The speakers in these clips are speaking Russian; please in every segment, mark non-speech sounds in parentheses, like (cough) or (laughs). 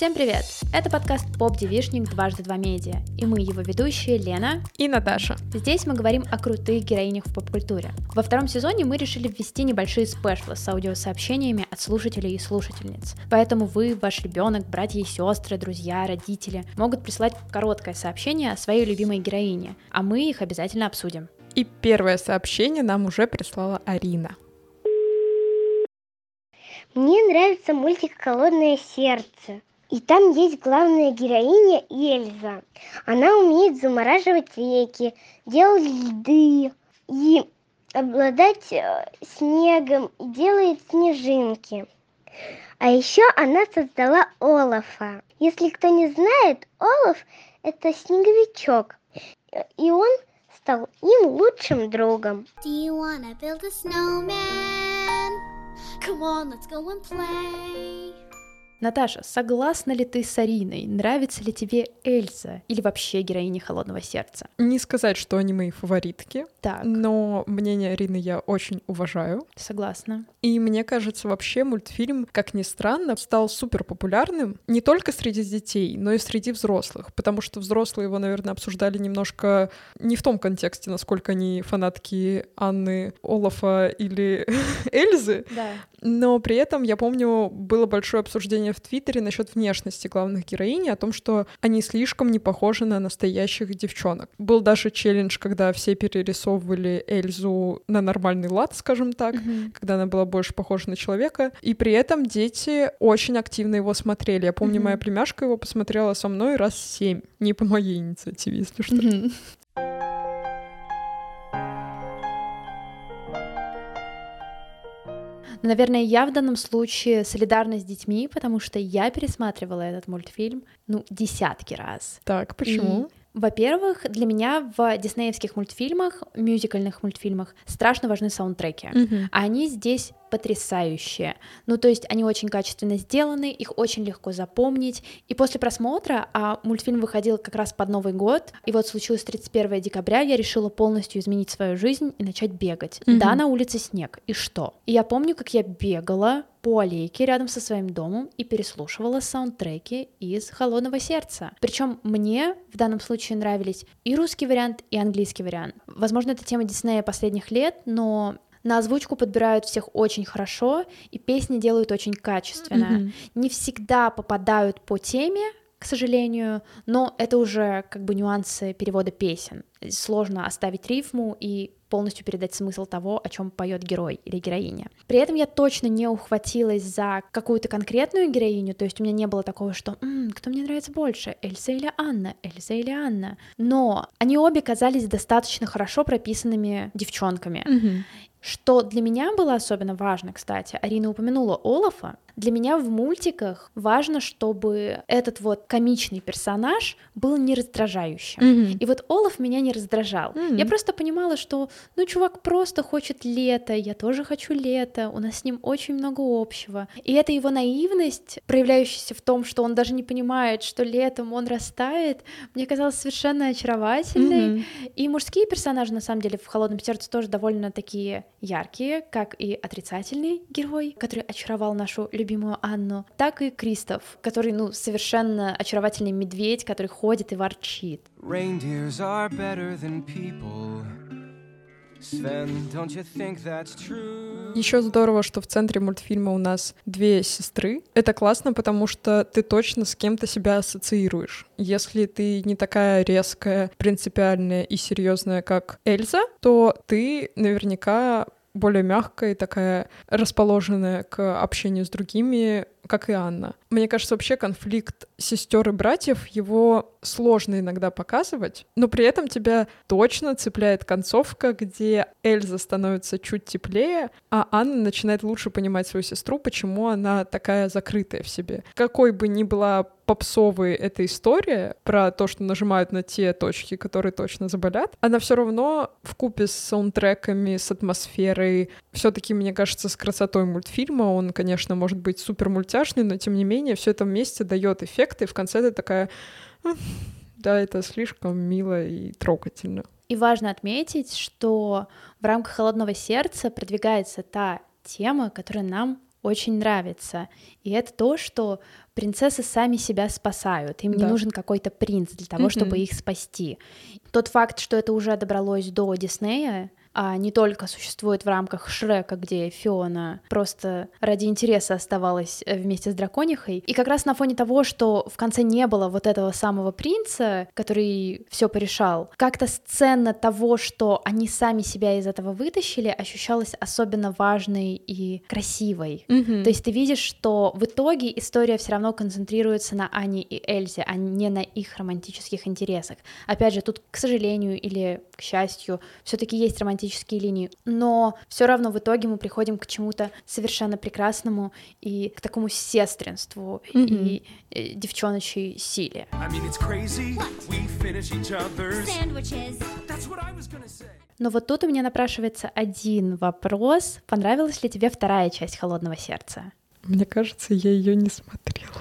Всем привет! Это подкаст «Поп Девишник. Дважды два медиа», и мы его ведущие Лена и Наташа. Здесь мы говорим о крутых героинях в поп-культуре. Во втором сезоне мы решили ввести небольшие спешлы с аудиосообщениями от слушателей и слушательниц. Поэтому вы, ваш ребенок, братья и сестры, друзья, родители могут прислать короткое сообщение о своей любимой героине, а мы их обязательно обсудим. И первое сообщение нам уже прислала Арина. Мне нравится мультик «Холодное сердце». И там есть главная героиня Эльза. Она умеет замораживать реки, делать льды и обладать э, снегом и делает снежинки. А еще она создала Олафа. Если кто не знает, Олаф – это снеговичок. И он стал им лучшим другом. Come on, let's go and play. Наташа, согласна ли ты с Ариной? Нравится ли тебе Эльза или вообще героиня «Холодного сердца»? Не сказать, что они мои фаворитки, так. но мнение Арины я очень уважаю. Согласна. И мне кажется, вообще мультфильм, как ни странно, стал супер популярным не только среди детей, но и среди взрослых, потому что взрослые его, наверное, обсуждали немножко не в том контексте, насколько они фанатки Анны, Олафа или (laughs) Эльзы, да. Но при этом, я помню, было большое обсуждение в Твиттере насчет внешности главных героинь, о том, что они слишком не похожи на настоящих девчонок. Был даже челлендж, когда все перерисовывали Эльзу на нормальный лад, скажем так, mm-hmm. когда она была больше похожа на человека, и при этом дети очень активно его смотрели. Я помню, mm-hmm. моя племяшка его посмотрела со мной раз семь, не по моей инициативе, если что. Mm-hmm. Но, наверное, я в данном случае солидарна с детьми, потому что я пересматривала этот мультфильм, ну, десятки раз. Так, почему? И во-первых, для меня в диснеевских мультфильмах, мюзикальных мультфильмах страшно важны саундтреки. Mm-hmm. А они здесь потрясающие. Ну, то есть они очень качественно сделаны, их очень легко запомнить. И после просмотра, а мультфильм выходил как раз под Новый год, и вот случилось 31 декабря, я решила полностью изменить свою жизнь и начать бегать. Mm-hmm. Да, на улице снег, и что? И я помню, как я бегала по аллейке рядом со своим домом и переслушивала саундтреки из «Холодного сердца». Причем мне в данном случае нравились и русский вариант, и английский вариант. Возможно, это тема Диснея последних лет, но на озвучку подбирают всех очень хорошо, и песни делают очень качественно. Mm-hmm. Не всегда попадают по теме, к сожалению, но это уже как бы нюансы перевода песен. Сложно оставить рифму и полностью передать смысл того, о чем поет герой или героиня. При этом я точно не ухватилась за какую-то конкретную героиню, то есть у меня не было такого, что «М, кто мне нравится больше, Эльза или Анна, Эльза или Анна. Но они обе казались достаточно хорошо прописанными девчонками. Mm-hmm. Что для меня было особенно важно, кстати, Арина упомянула Олафа, для меня в мультиках важно, чтобы этот вот комичный персонаж был не раздражающим. Mm-hmm. И вот Олаф меня не раздражал. Mm-hmm. Я просто понимала, что, ну, чувак просто хочет лето, я тоже хочу лето, у нас с ним очень много общего. И это его наивность, проявляющаяся в том, что он даже не понимает, что летом он растает, мне казалось совершенно очаровательной. Mm-hmm. И мужские персонажи, на самом деле, в «Холодном сердце» тоже довольно такие яркие, как и отрицательный герой, который очаровал нашу любимую Анну, так и Кристоф, который, ну, совершенно очаровательный медведь, который ходит и ворчит. Еще здорово, что в центре мультфильма у нас две сестры. Это классно, потому что ты точно с кем-то себя ассоциируешь. Если ты не такая резкая, принципиальная и серьезная, как Эльза, то ты наверняка более мягкая и такая расположенная к общению с другими, как и Анна. Мне кажется, вообще конфликт сестер и братьев, его сложно иногда показывать, но при этом тебя точно цепляет концовка, где Эльза становится чуть теплее, а Анна начинает лучше понимать свою сестру, почему она такая закрытая в себе. Какой бы ни была попсовой эта история про то, что нажимают на те точки, которые точно заболят, она все равно в купе с саундтреками, с атмосферой, все-таки, мне кажется, с красотой мультфильма, он, конечно, может быть супер мультяшный, но тем не менее все это вместе дает эффект, и в конце ты такая, да, это слишком мило и трогательно. И важно отметить, что в рамках «Холодного сердца» продвигается та тема, которая нам очень нравится. И это то, что принцессы сами себя спасают. Им да. не нужен какой-то принц для того, mm-hmm. чтобы их спасти. Тот факт, что это уже добралось до Диснея, а не только существует в рамках Шрека, где Фиона просто ради интереса оставалась э, вместе с драконихой. И как раз на фоне того, что в конце не было вот этого самого принца, который все порешал, как-то сцена того, что они сами себя из этого вытащили, ощущалась особенно важной и красивой. Mm-hmm. То есть ты видишь, что в итоге история все равно концентрируется на Ане и Эльзе, а не на их романтических интересах. Опять же, тут, к сожалению или к счастью, все-таки есть романтические романтические линии, но все равно в итоге мы приходим к чему-то совершенно прекрасному и к такому сестринству mm-hmm. и э, девчоночей силе. Но вот тут у меня напрашивается один вопрос. Понравилась ли тебе вторая часть «Холодного сердца»? Мне кажется, я ее не смотрела.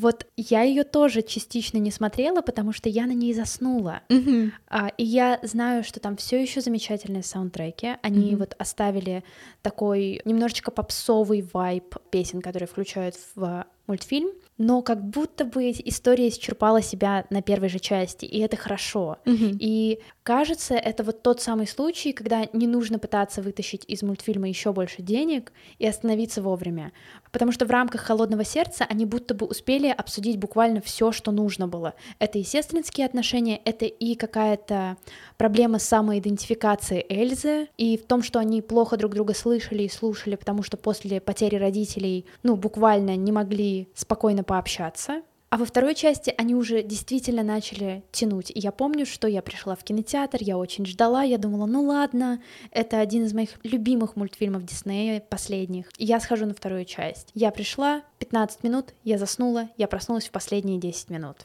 Вот я ее тоже частично не смотрела, потому что я на ней заснула. Mm-hmm. А, и я знаю, что там все еще замечательные саундтреки. Они mm-hmm. вот оставили такой немножечко попсовый вайб песен, которые включают в мультфильм но как будто бы история исчерпала себя на первой же части, и это хорошо. Mm-hmm. И кажется, это вот тот самый случай, когда не нужно пытаться вытащить из мультфильма еще больше денег и остановиться вовремя, потому что в рамках холодного сердца они будто бы успели обсудить буквально все, что нужно было. Это и сестринские отношения, это и какая-то проблема самоидентификации Эльзы, и в том, что они плохо друг друга слышали и слушали, потому что после потери родителей, ну, буквально не могли спокойно пообщаться. А во второй части они уже действительно начали тянуть. И я помню, что я пришла в кинотеатр, я очень ждала, я думала, ну ладно, это один из моих любимых мультфильмов Диснея последних. Я схожу на вторую часть. Я пришла, 15 минут, я заснула, я проснулась в последние 10 минут.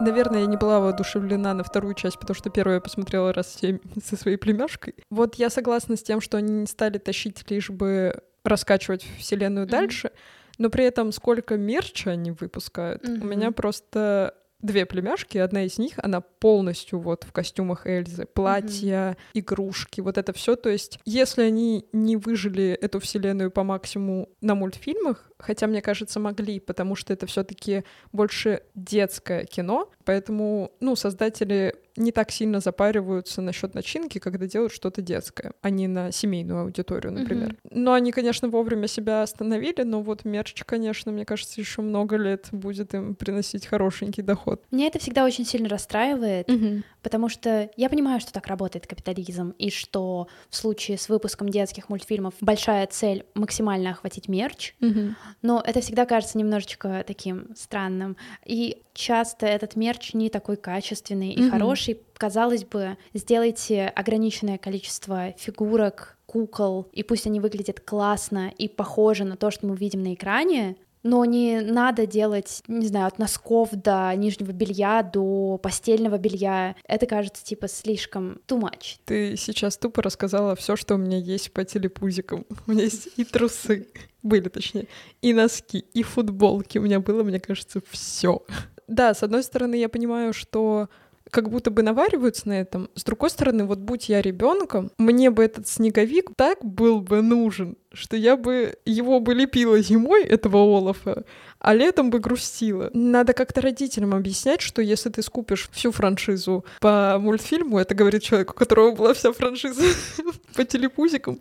Наверное, я не была воодушевлена на вторую часть, потому что первую я посмотрела раз семь со своей племяшкой. Вот я согласна с тем, что они не стали тащить лишь бы раскачивать вселенную mm-hmm. дальше, но при этом сколько мерча они выпускают, mm-hmm. у меня просто две племяшки, одна из них, она полностью вот в костюмах Эльзы, платья, mm-hmm. игрушки, вот это все. То есть, если они не выжили эту вселенную по максимуму на мультфильмах, хотя, мне кажется, могли, потому что это все-таки больше детское кино, поэтому, ну, создатели не так сильно запариваются насчет начинки, когда делают что-то детское, а не на семейную аудиторию, например. Mm-hmm. Но они, конечно, вовремя себя остановили, но вот мерч, конечно, мне кажется, еще много лет будет им приносить хорошенький доход. Меня это всегда очень сильно расстраивает, mm-hmm. Потому что я понимаю, что так работает капитализм, и что в случае с выпуском детских мультфильмов большая цель максимально охватить мерч, mm-hmm. но это всегда кажется немножечко таким странным. И часто этот мерч не такой качественный и mm-hmm. хороший. Казалось бы, сделайте ограниченное количество фигурок, кукол, и пусть они выглядят классно и похожи на то, что мы видим на экране, но не надо делать, не знаю, от носков до нижнего белья, до постельного белья. Это кажется, типа, слишком too much. Ты сейчас тупо рассказала все, что у меня есть по телепузикам. У меня есть и трусы, были точнее, и носки, и футболки. У меня было, мне кажется, все да, с одной стороны, я понимаю, что как будто бы навариваются на этом. С другой стороны, вот будь я ребенком, мне бы этот снеговик так был бы нужен, что я бы его бы лепила зимой, этого Олафа, а летом бы грустила. Надо как-то родителям объяснять, что если ты скупишь всю франшизу по мультфильму, это говорит человек, у которого была вся франшиза (laughs) по телепузикам,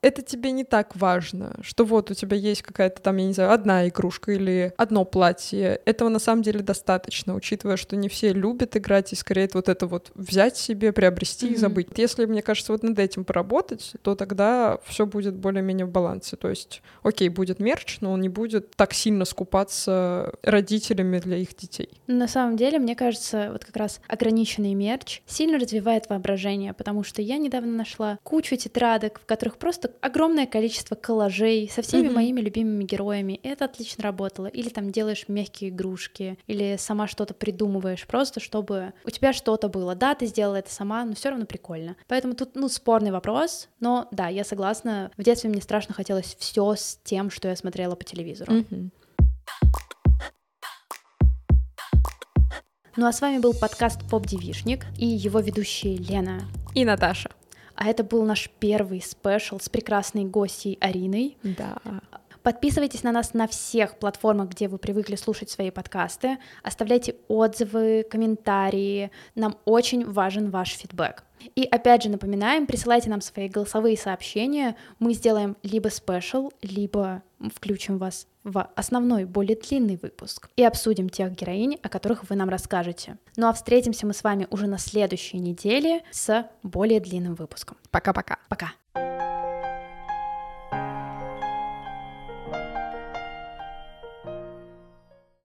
это тебе не так важно, что вот у тебя есть какая-то там, я не знаю, одна игрушка или одно платье. Этого на самом деле достаточно, учитывая, что не все любят играть, и скорее вот это вот взять себе, приобрести mm-hmm. и забыть. Если, мне кажется, вот над этим поработать, то тогда все будет более-менее в балансе. То есть, окей, будет мерч, но он не будет так сильно скупаться родителями для их детей. На самом деле, мне кажется, вот как раз ограниченный мерч сильно развивает воображение, потому что я недавно нашла кучу тетрадок, в которых просто огромное количество коллажей со всеми mm-hmm. моими любимыми героями. И это отлично работало. Или там делаешь мягкие игрушки, или сама что-то придумываешь, просто чтобы у тебя что-то было. Да, ты сделала это сама, но все равно прикольно. Поэтому тут, ну, спорный вопрос, но да, я согласна. В детстве мне страшно хотелось все с тем, что я смотрела по телевизору. Mm-hmm. Ну а с вами был подкаст «Поп-девишник» и его ведущие Лена и Наташа. А это был наш первый спешл с прекрасной гостьей Ариной. Да. Подписывайтесь на нас на всех платформах, где вы привыкли слушать свои подкасты. Оставляйте отзывы, комментарии. Нам очень важен ваш фидбэк. И опять же напоминаем, присылайте нам свои голосовые сообщения. Мы сделаем либо спешл, либо включим вас в основной, более длинный выпуск и обсудим тех героинь, о которых вы нам расскажете. Ну а встретимся мы с вами уже на следующей неделе с более длинным выпуском. Пока-пока. Пока. -пока. Пока.